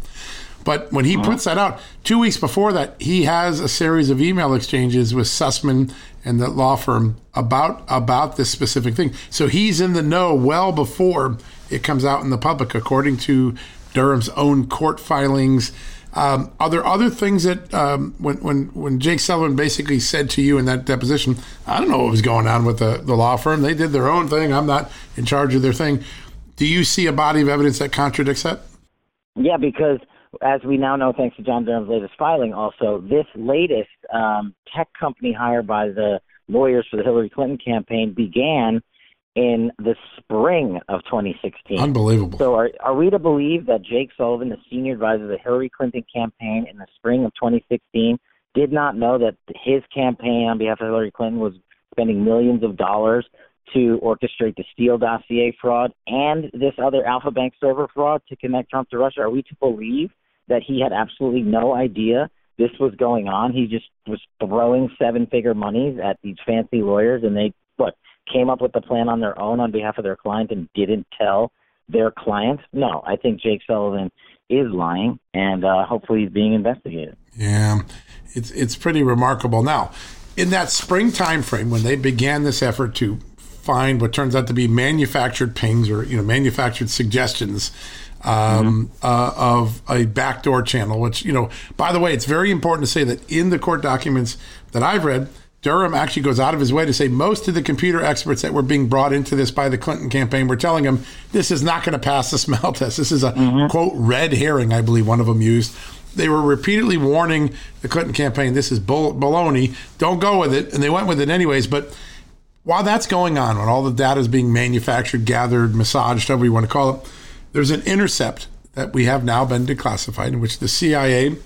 But when he uh-huh. puts that out, two weeks before that, he has a series of email exchanges with Sussmann and the law firm about about this specific thing. So he's in the know well before it comes out in the public, according to Durham's own court filings. Um, are there other things that um, when when when Jake Sullivan basically said to you in that deposition, I don't know what was going on with the, the law firm. They did their own thing. I'm not in charge of their thing. Do you see a body of evidence that contradicts that? Yeah, because as we now know, thanks to John Durham's latest filing, also this latest um, tech company hired by the lawyers for the Hillary Clinton campaign began in the spring of 2016. Unbelievable. So, are are we to believe that Jake Sullivan, the senior advisor of the Hillary Clinton campaign in the spring of 2016, did not know that his campaign on behalf of Hillary Clinton was spending millions of dollars to orchestrate the Steele dossier fraud and this other Alfa Bank server fraud to connect Trump to Russia? Are we to believe that he had absolutely no idea this was going on? He just was throwing seven figure monies at these fancy lawyers and they came up with the plan on their own on behalf of their client and didn't tell their client? No, I think Jake Sullivan is lying, and uh, hopefully he's being investigated. Yeah, it's it's pretty remarkable. Now, in that spring time frame when they began this effort to find what turns out to be manufactured pings or you know manufactured suggestions um, mm-hmm. uh, of a backdoor channel. Which you know, by the way, it's very important to say that in the court documents that I've read, Durham actually goes out of his way to say most of the computer experts that were being brought into this by the Clinton campaign were telling him this is not going to pass the smell test. This is a mm-hmm. quote red herring, I believe one of them used. They were repeatedly warning the Clinton campaign, this is bull- baloney, don't go with it. And they went with it anyways. But while that's going on, when all the data is being manufactured, gathered, massaged, however you want to call it, there's an intercept that we have now been declassified in which the CIA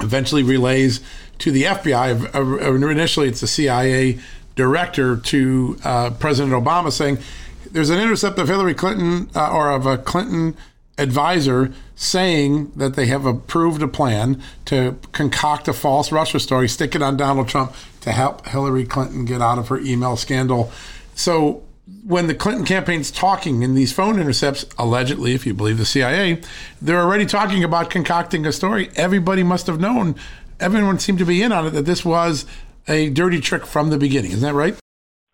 eventually relays to the FBI. Initially, it's the CIA director to uh, President Obama saying there's an intercept of Hillary Clinton uh, or of a Clinton advisor saying that they have approved a plan to concoct a false Russia story, stick it on Donald Trump to help Hillary Clinton get out of her email scandal. So when the Clinton campaign's talking in these phone intercepts, allegedly, if you believe the CIA, they're already talking about concocting a story. Everybody must have known, everyone seemed to be in on it, that this was a dirty trick from the beginning. Isn't that right?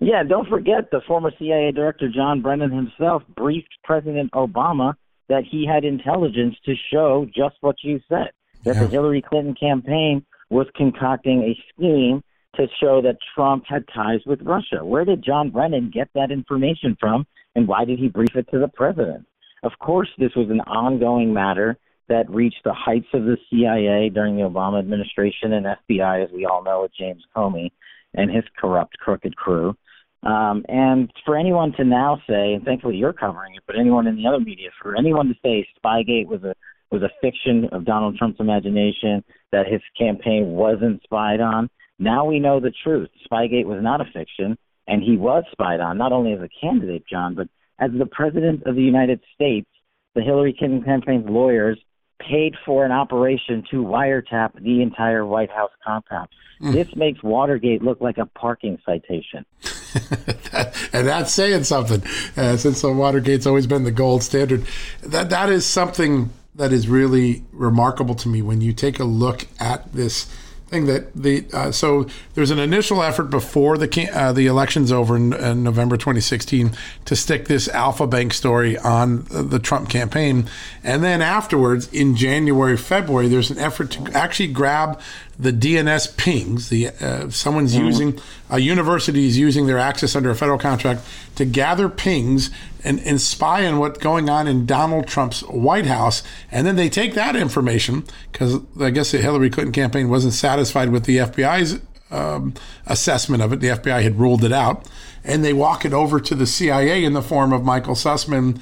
Yeah, don't forget the former CIA director John Brennan himself briefed President Obama that he had intelligence to show just what you said that yeah. the Hillary Clinton campaign was concocting a scheme to show that Trump had ties with Russia. Where did John Brennan get that information from, and why did he brief it to the president? Of course, this was an ongoing matter that reached the heights of the CIA during the Obama administration and FBI, as we all know, with James Comey and his corrupt, crooked crew. Um, and for anyone to now say, and thankfully you're covering it, but anyone in the other media, for anyone to say Spygate was a was a fiction of Donald Trump's imagination, that his campaign wasn't spied on, now we know the truth. Spygate was not a fiction, and he was spied on, not only as a candidate, John, but as the President of the United States. The Hillary Clinton campaign's lawyers paid for an operation to wiretap the entire White House compound. Mm. This makes Watergate look like a parking citation. and that's saying something, uh, since Watergate's always been the gold standard. That that is something that is really remarkable to me when you take a look at this thing that the uh, so there's an initial effort before the uh, the election's over in, in, November 2016 to stick this Alfa Bank story on the Trump campaign, and then afterwards in January February there's an effort to actually grab the DNS pings. The uh, someone's mm. using a university is using their access under a federal contract to gather pings and, and spy on what's going on in Donald Trump's White House, and then they take that information because I guess the Hillary Clinton campaign wasn't satisfied with the FBI's um, assessment of it. The FBI had ruled it out, and they walk it over to the CIA in the form of Michael Sussmann.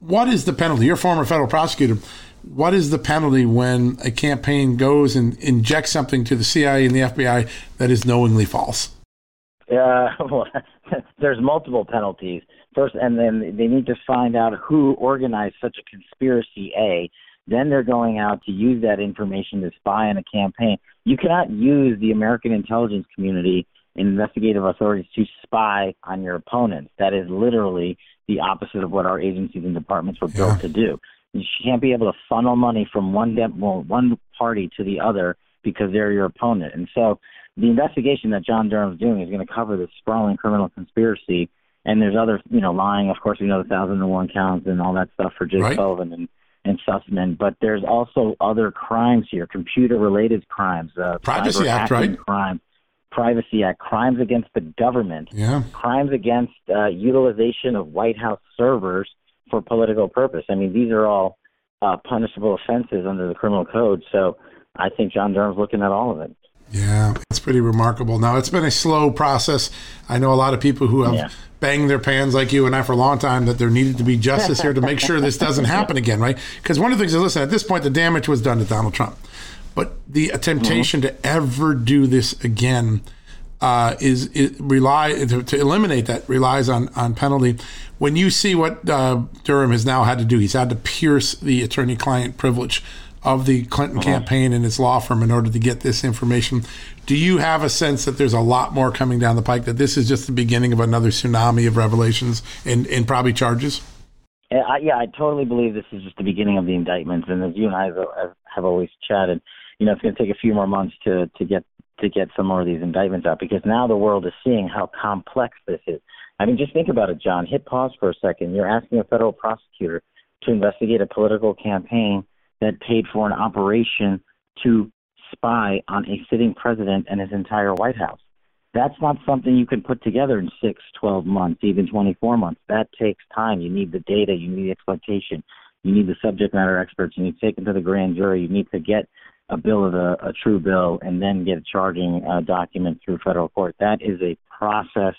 What is the penalty? You're a former federal prosecutor what is the penalty when a campaign goes and injects something to the CIA and the FBI that is knowingly false? Uh, well, there's multiple penalties. First, and then they need to find out who organized such a conspiracy. A. Then they're going out to use that information to spy on a campaign. You cannot use the American intelligence community and investigative authorities to spy on your opponents. That is literally the opposite of what our agencies and departments were built yeah. to do. You can't be able to funnel money from one de- well, one party to the other because they're your opponent. And so the investigation that John Durham's doing is going to cover this sprawling criminal conspiracy. And there's other, you know, lying. Of course, we know the thousand and one counts and all that stuff for Jake right. Sullivan and and Sussmann. But there's also other crimes here, computer-related crimes, uh, Privacy Act, right? Crime, Privacy Act, crimes against the government, yeah. crimes against uh, utilization of White House servers for political purpose. I mean, these are all uh, punishable offenses under the criminal code. So I think John Durham's looking at all of it. Yeah, it's pretty remarkable. Now, it's been a slow process. I know a lot of people who have yeah. banged their pans like you and I for a long time that there needed to be justice here to make sure this doesn't happen again, right? Because one of the things is, listen, at this point, the damage was done to Donald Trump. But the temptation mm-hmm. to ever do this again uh, is, rely to, to, eliminate that relies on on penalty. When you see what uh, Durham has now had to do, he's had to pierce the attorney-client privilege of the Clinton uh-huh. campaign and its law firm in order to get this information. Do you have a sense that there's a lot more coming down the pike? That this is just the beginning of another tsunami of revelations and, and probably charges? I, yeah, I totally believe this is just the beginning of the indictments, and as you and I have, have always chatted, you know, it's going to take a few more months to to get to get some more of these indictments out because now the world is seeing how complex this is. I mean, just think about it, John. Hit pause for a second. You're asking a federal prosecutor to investigate a political campaign that paid for an operation to spy on a sitting president and his entire White House. That's not something you can put together in six, twelve months, even 24 months. That takes time. You need the data, you need the exploitation, you need the subject matter experts, you need to take them to the grand jury, you need to get a bill of a, a true bill and then get a charging uh, document through federal court. That is a process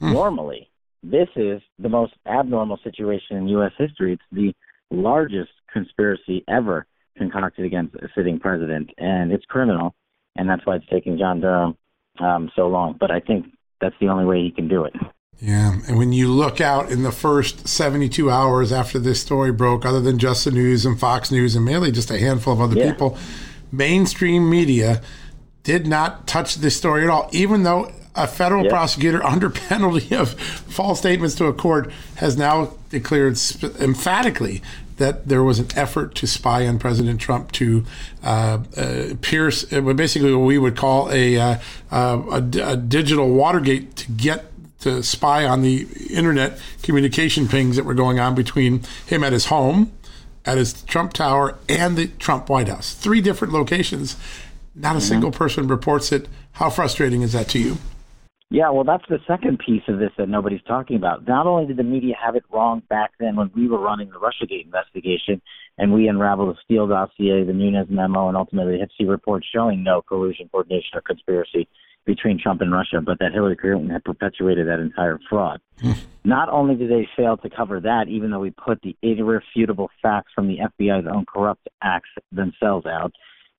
mm. normally. This is the most abnormal situation in U.S. history. It's the largest conspiracy ever concocted against a sitting president, and it's criminal, and that's why it's taking John Durham um, so long. But I think that's the only way he can do it. Yeah, and when you look out in the first 72 hours after this story broke, other than just the news and Fox News and mainly just a handful of other yeah. people, mainstream media did not touch this story at all, even though a federal yep. prosecutor under penalty of false statements to a court has now declared sp- emphatically that there was an effort to spy on President Trump to uh, uh, pierce uh, basically what we would call a, uh, uh, a, a digital Watergate to get to spy on the internet communication pings that were going on between him at his home at his Trump Tower and the Trump White House. Three different locations. Not a mm-hmm. single person reports it. How frustrating is that to you? Yeah, well, that's the second piece of this that nobody's talking about. Not only did the media have it wrong back then when we were running the Russiagate investigation and we unraveled the Steele dossier, the Nunes memo, and ultimately the HPSCI report showing no collusion, coordination, or conspiracy between Trump and Russia, but that Hillary Clinton had perpetuated that entire fraud. Hmm. Not only did they fail to cover that, even though we put the irrefutable facts from the FBI's own corrupt acts themselves out,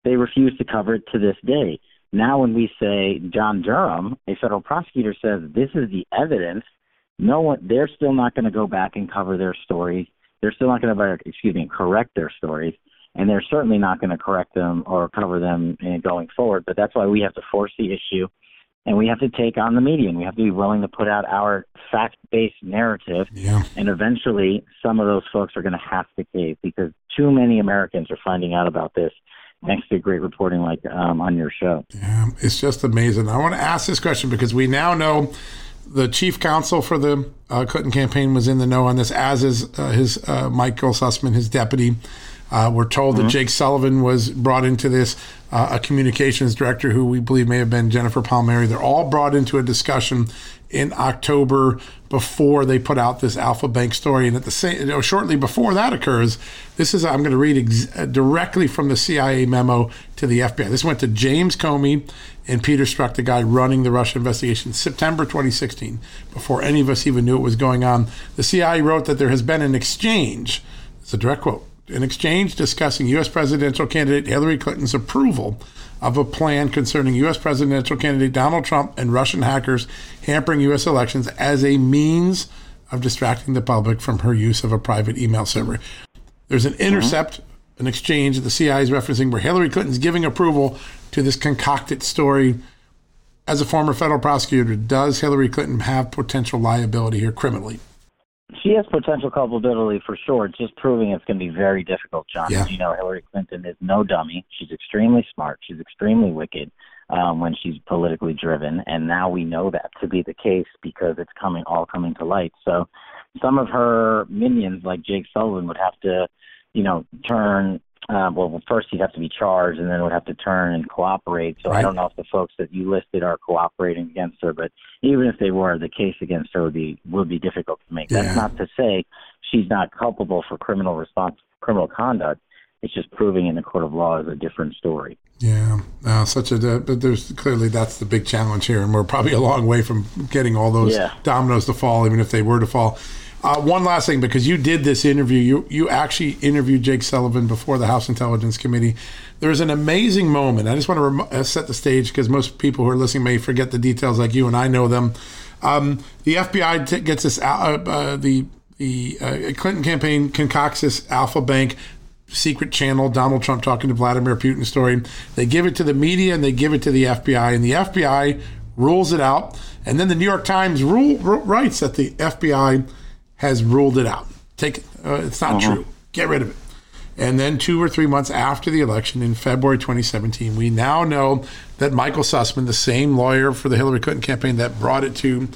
they refused to cover it to this day. Now, when we say John Durham, a federal prosecutor says this is the evidence, no one, they're still not going to go back and cover their stories. They're still not going to, excuse me, correct their stories and they're certainly not going to correct them or cover them going forward. But that's why we have to force the issue, and we have to take on the media. And we have to be willing to put out our fact-based narrative. Yeah. And eventually, some of those folks are going to have to cave because too many Americans are finding out about this. Thanks to great reporting like um, on your show. Yeah, it's just amazing. I want to ask this question because we now know the chief counsel for the uh, Clinton campaign was in the know on this, as is uh, his uh, Michael Sussmann, his deputy. Uh, we're told mm-hmm. that Jake Sullivan was brought into this, uh, a communications director who we believe may have been Jennifer Palmieri. They're all brought into a discussion in October before they put out this Alfa Bank story. And at the same, you know, shortly before that occurs, this is I'm going to read ex- uh, directly from the CIA memo to the FBI. This went to James Comey and Peter Strzok, the guy running the Russia investigation, September 2016, before any of us even knew what was going on. The CIA wrote that there has been an exchange. It's a direct quote an exchange discussing U.S. presidential candidate Hillary Clinton's approval of a plan concerning U.S. presidential candidate Donald Trump and Russian hackers hampering U.S. elections as a means of distracting the public from her use of a private email server. There's an intercept, an exchange that the CIA is referencing where Hillary Clinton's giving approval to this concocted story. As a former federal prosecutor, does Hillary Clinton have potential liability here criminally? She has potential culpability for sure. It's just proving it's going to be very difficult, John. Yeah. As you know, Hillary Clinton is no dummy. She's extremely smart. She's extremely wicked um, when she's politically driven, and now we know that to be the case because it's coming all coming to light. So, some of her minions, like Jake Sullivan, would have to, you know, turn uh, well, first he'd have to be charged, and then would have to turn and cooperate. So right. I don't know if the folks that you listed are cooperating against her, but even if they were, the case against her would be would be difficult to make. Yeah. That's not to say she's not culpable for criminal response, criminal conduct. It's just proving in the court of law is a different story. Yeah, uh, such a but there's clearly that's the big challenge here, and we're probably a long way from getting all those yeah. dominoes to fall, even if they were to fall. Uh, one last thing, because you did this interview, you you actually interviewed Jake Sullivan before the House Intelligence Committee. There's an amazing moment. I just want to rem- uh, set the stage because most people who are listening may forget the details, like you and I know them. Um, the FBI t- gets this. Uh, uh, the the uh, Clinton campaign concocts this Alfa Bank secret channel, Donald Trump talking to Vladimir Putin story. They give it to the media and they give it to the FBI, and the FBI rules it out. And then the New York Times rule, writes that the FBI has ruled it out. Take it. Uh, it's not uh-huh. true. Get rid of it. And then two or three months after the election in February 2017, we now know that Michael Sussmann, the same lawyer for the Hillary Clinton campaign that brought it to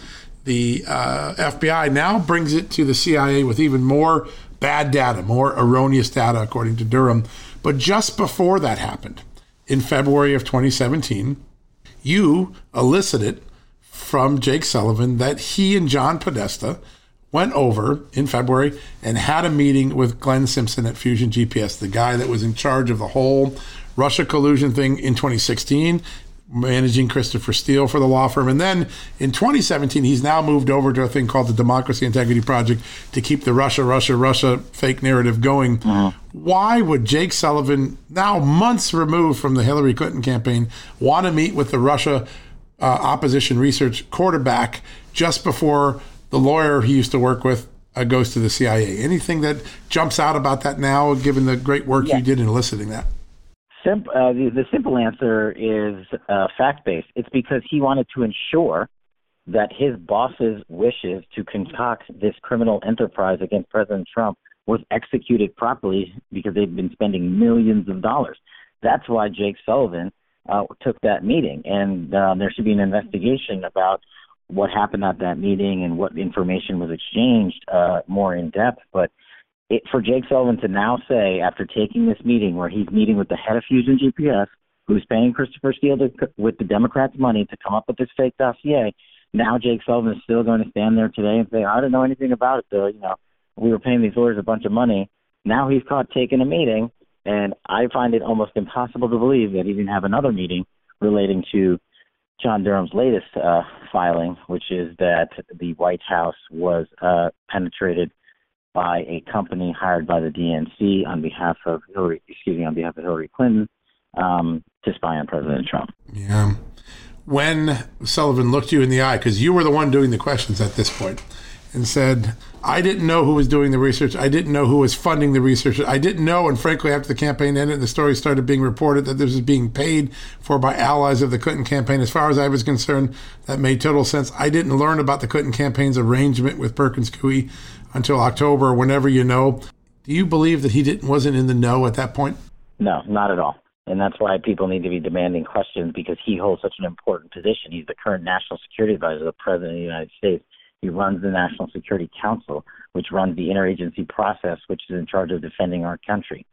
the uh, FBI, now brings it to the CIA with even more bad data, more erroneous data, according to Durham. But just before that happened, in February of 2017, you elicited from Jake Sullivan that he and John Podesta went over in February and had a meeting with Glenn Simpson at Fusion GPS, the guy that was in charge of the whole Russia collusion thing in 2016, managing Christopher Steele for the law firm. And then in 2017, he's now moved over to a thing called the Democracy Integrity Project to keep the Russia, Russia, Russia fake narrative going. Mm-hmm. Why would Jake Sullivan, now months removed from the Hillary Clinton campaign, want to meet with the Russia uh, opposition research quarterback just before the lawyer he used to work with uh, goes to the CIA. Anything that jumps out about that now, given the great work you did in eliciting that? Uh, the, the, simple answer is uh, fact based. It's because he wanted to ensure that his boss's wishes to concoct this criminal enterprise against President Trump was executed properly because they've been spending millions of dollars. That's why Jake Sullivan uh, took that meeting, and uh, there should be an investigation about what happened at that meeting and what information was exchanged uh, more in depth. But it, for Jake Sullivan to now say, after taking this meeting where he's meeting with the head of Fusion GPS, who's paying Christopher Steele to, with the Democrats' money to come up with this fake dossier, now Jake Sullivan is still going to stand there today and say, I don't know anything about it, Bill. You know, we were paying these lawyers a bunch of money. Now he's caught taking a meeting, and I find it almost impossible to believe that he didn't have another meeting relating to John Durham's latest uh, filing, which is that the White House was uh, penetrated by a company hired by the DNC on behalf of Hillary, excuse me, on behalf of Hillary Clinton um, to spy on President Trump. Yeah. When Sullivan looked you in the eye, because you were the one doing the questions at this point, and said, I didn't know who was doing the research. I didn't know who was funding the research. I didn't know, and frankly, after the campaign ended the story started being reported that this was being paid for by allies of the Clinton campaign, as far as I was concerned, that made total sense. I didn't learn about the Clinton campaign's arrangement with Perkins Coie until October or whenever you know. Do you believe that he didn't wasn't in the know at that point? No, not at all. And that's why people need to be demanding questions because he holds such an important position. He's the current national security advisor the President of the United States he runs the National Security Council, which runs the interagency process, which is in charge of defending our country.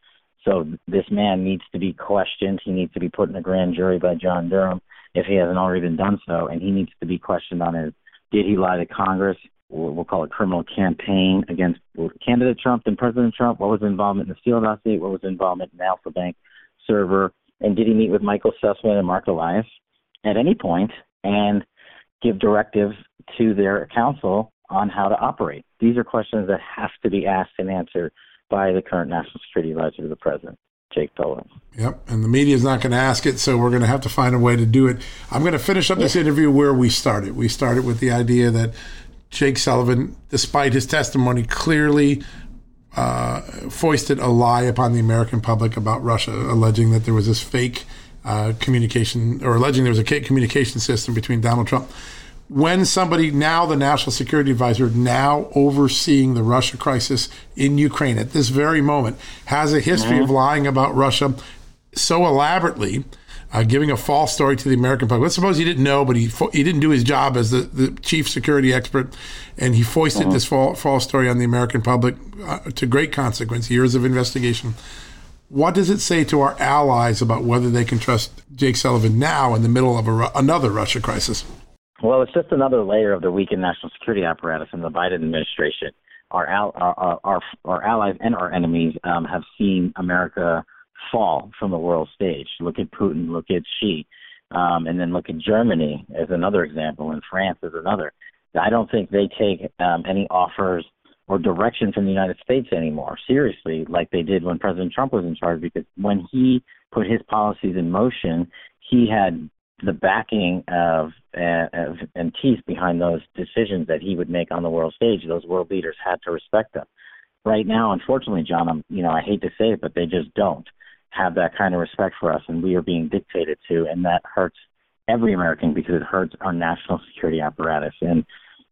So this man needs to be questioned. He needs to be put in a grand jury by John Durham if he hasn't already been done so, and he needs to be questioned on his did he lie to Congress? We'll call it criminal campaign against candidate Trump and President Trump. What was involvement in the Steele dossier? What was involvement in the Alfa Bank server? And did he meet with Michael Sussmann and Marc Elias at any? And give directives to their counsel on how to operate? These are questions that have to be asked and answered by the current national security advisor to the president. Jake Sullivan. Yep, and the media is not going to ask it, so we're going to have to find a way to do it. I'm going to finish up this interview where we started. We started with the idea that Jake Sullivan, despite his testimony, clearly uh, foisted a lie upon the American public about Russia, alleging that there was this fake uh, communication or alleging there was a communication system between Donald Trump when somebody now the national security advisor now overseeing the Russia crisis in Ukraine at this very moment has a history mm-hmm. of lying about Russia so elaborately uh, giving a false story to the American public. Let's suppose he didn't know, but he he didn't do his job as the, the chief security expert, and he foisted mm-hmm. this false, false story on the American public uh, to great consequence, years of investigation. What does it say to our allies about whether they can trust Jake Sullivan now in the middle of a, another Russia crisis? Well, it's just another layer of the weakened national security apparatus in the Biden administration. Our our our, our allies and our enemies um, have seen America fall from the world stage. Look at Putin. Look at Xi. Um, and then look at Germany as another example, and France as another. I don't think they take um, any offers or direction from the United States anymore seriously, like they did when President Trump was in charge. Because when he put his policies in motion, he had the backing of, uh, of and teeth behind those decisions that he would make on the world stage. Those world leaders had to respect them. Right now, unfortunately, John, I'm you know I hate to say it, but they just don't have that kind of respect for us, and we are being dictated to, and that hurts every American because it hurts our national security apparatus. And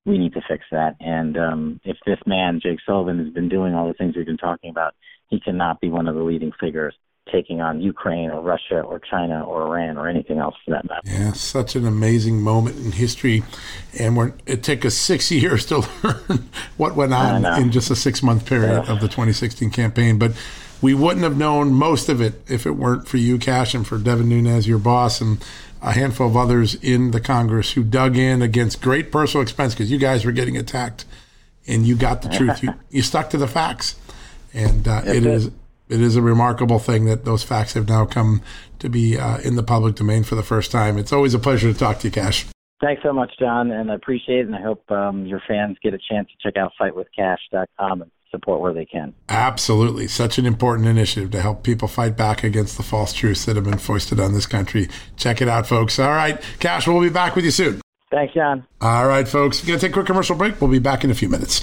we need to fix that. And um, if this man, Jake Sullivan, has been doing all the things we've been talking about, he cannot be one of the leading figures taking on Ukraine or Russia or China or Iran or anything else for that matter. Yeah, such an amazing moment in history. And we're, it took us six years to learn what went on in just a six month period yeah. of the 2016 campaign. But we wouldn't have known most of it if it weren't for you, Kash, and for Devin Nunes, your boss, and a handful of others in the Congress who dug in against great personal expense because you guys were getting attacked and you got the truth. you, you stuck to the facts. And uh, it is it is a remarkable thing that those facts have now come to be uh, in the public domain for the first time. It's always a pleasure to talk to you, Kash. Thanks so much, John, and I appreciate it. And I hope um, your fans get a chance to check out fightwithkash.com and support where they can. Absolutely. Such an important initiative to help people fight back against the false truths that have been foisted on this country. Check it out, folks. All right. Kash, we'll be back with you soon. Thanks, John. All right, folks. We're going to take a quick commercial break. We'll be back in a few minutes.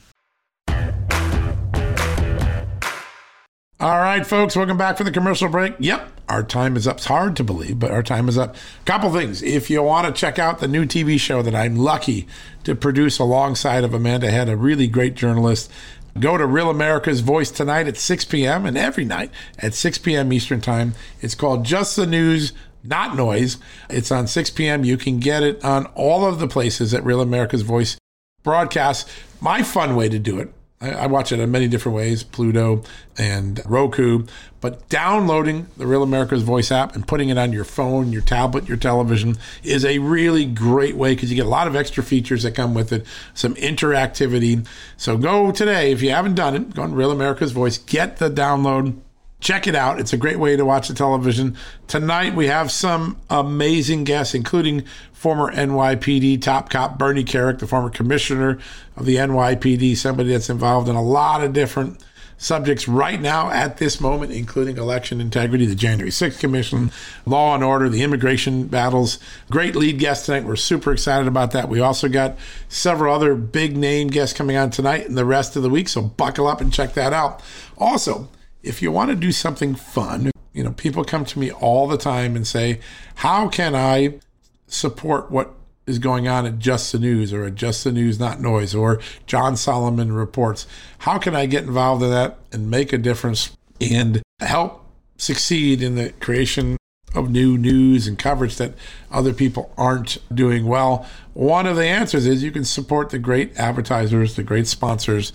All right, folks, welcome back from the commercial break. Yep, our time is up. It's hard to believe, but our time is up. Couple things. If you want to check out the new TV show that I'm lucky to produce alongside of Amanda Head, a really great journalist, go to Real America's Voice tonight at 6 p.m. and every night at 6 p.m. Eastern Time. It's called Just the News, Not Noise. It's on 6 p.m. You can get it on all of the places that Real America's Voice broadcasts. My fun way to do it I, watch it in many different ways, Pluto and Roku. But downloading the Real America's Voice app and putting it on your phone, your tablet, your television is a really great way because you get a lot of extra features that come with it, some interactivity. So go today if you haven't done it. Go on Real America's Voice, get the download check it out. It's a great way to watch the television. Tonight we have some amazing guests, including former NYPD top cop Bernie Kerik, the former commissioner of the NYPD, somebody that's involved in a lot of different subjects right now at this moment, including election integrity, the January 6th Commission, law and order, the immigration battles. Great lead guest tonight. We're super excited about that. We also got several other big name guests coming on tonight and the rest of the week, so buckle up and check that out. Also, if you want to do something fun, you know, people come to me all the time and say, How can I support what is going on at Just the News or at Just the News Not Noise or John Solomon Reports? How can I get involved in that and make a difference and help succeed in the creation of new news and coverage that other people aren't doing well? One of the answers is you can support the great advertisers, the great sponsors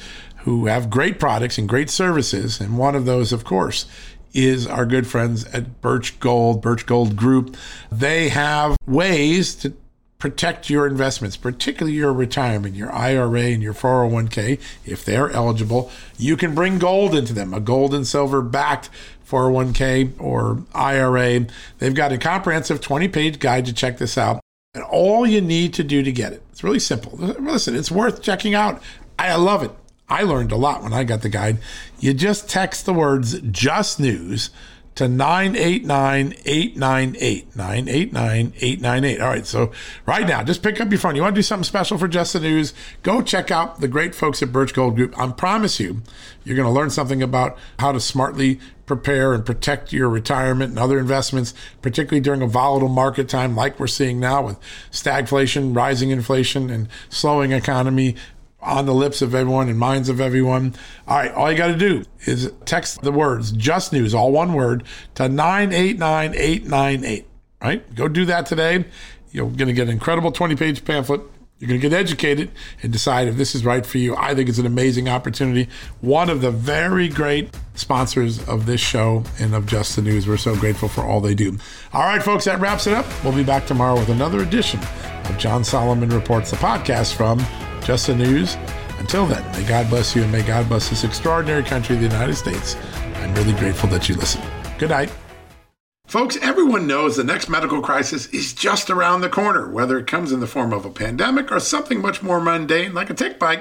who have great products and great services. And one of those, of course, is our good friends at Birch Gold, Birch Gold Group. They have ways to protect your investments, particularly your retirement, your IRA and your 401k, if they're eligible. You can bring gold into them, a gold and silver backed 401k or IRA. They've got a comprehensive 20 page guide to check this out. And all you need to do to get it, it's really simple. Listen, it's worth checking out. I love it. I learned a lot when I got the guide. You just text the words just news to 989 898. 989 898. All right, so right now, just pick up your phone. You want to do something special for Just the News? Go check out the great folks at Birch Gold Group. I promise you, you're going to learn something about how to smartly prepare and protect your retirement and other investments, particularly during a volatile market time like we're seeing now with stagflation, rising inflation, and slowing economy on the lips of everyone and minds of everyone. All right, all you got to do is text the words just news, all one word, to 989898. Right? Go do that today. You're going to get an incredible 20 page pamphlet. You're going to get educated and decide if this is right for you. I think it's an amazing opportunity. One of the very great sponsors of this show and of Just the News. We're so grateful for all they do. All right, folks, that wraps it up. We'll be back tomorrow with another edition of John Solomon Reports, the podcast from just the news. Until then, may God bless you and may God bless this extraordinary country, the United States. I'm really grateful that you listen. Good night. Folks, everyone knows the next medical crisis is just around the corner, whether it comes in the form of a pandemic or something much more mundane like a tick bite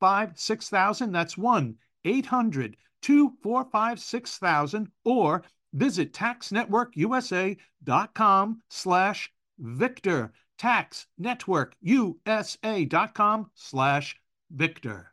five six thousand. That's one eight hundred two four five six thousand, or visit taxnetworkusa.com slash Victor. Taxnetworkusa.com slash Victor.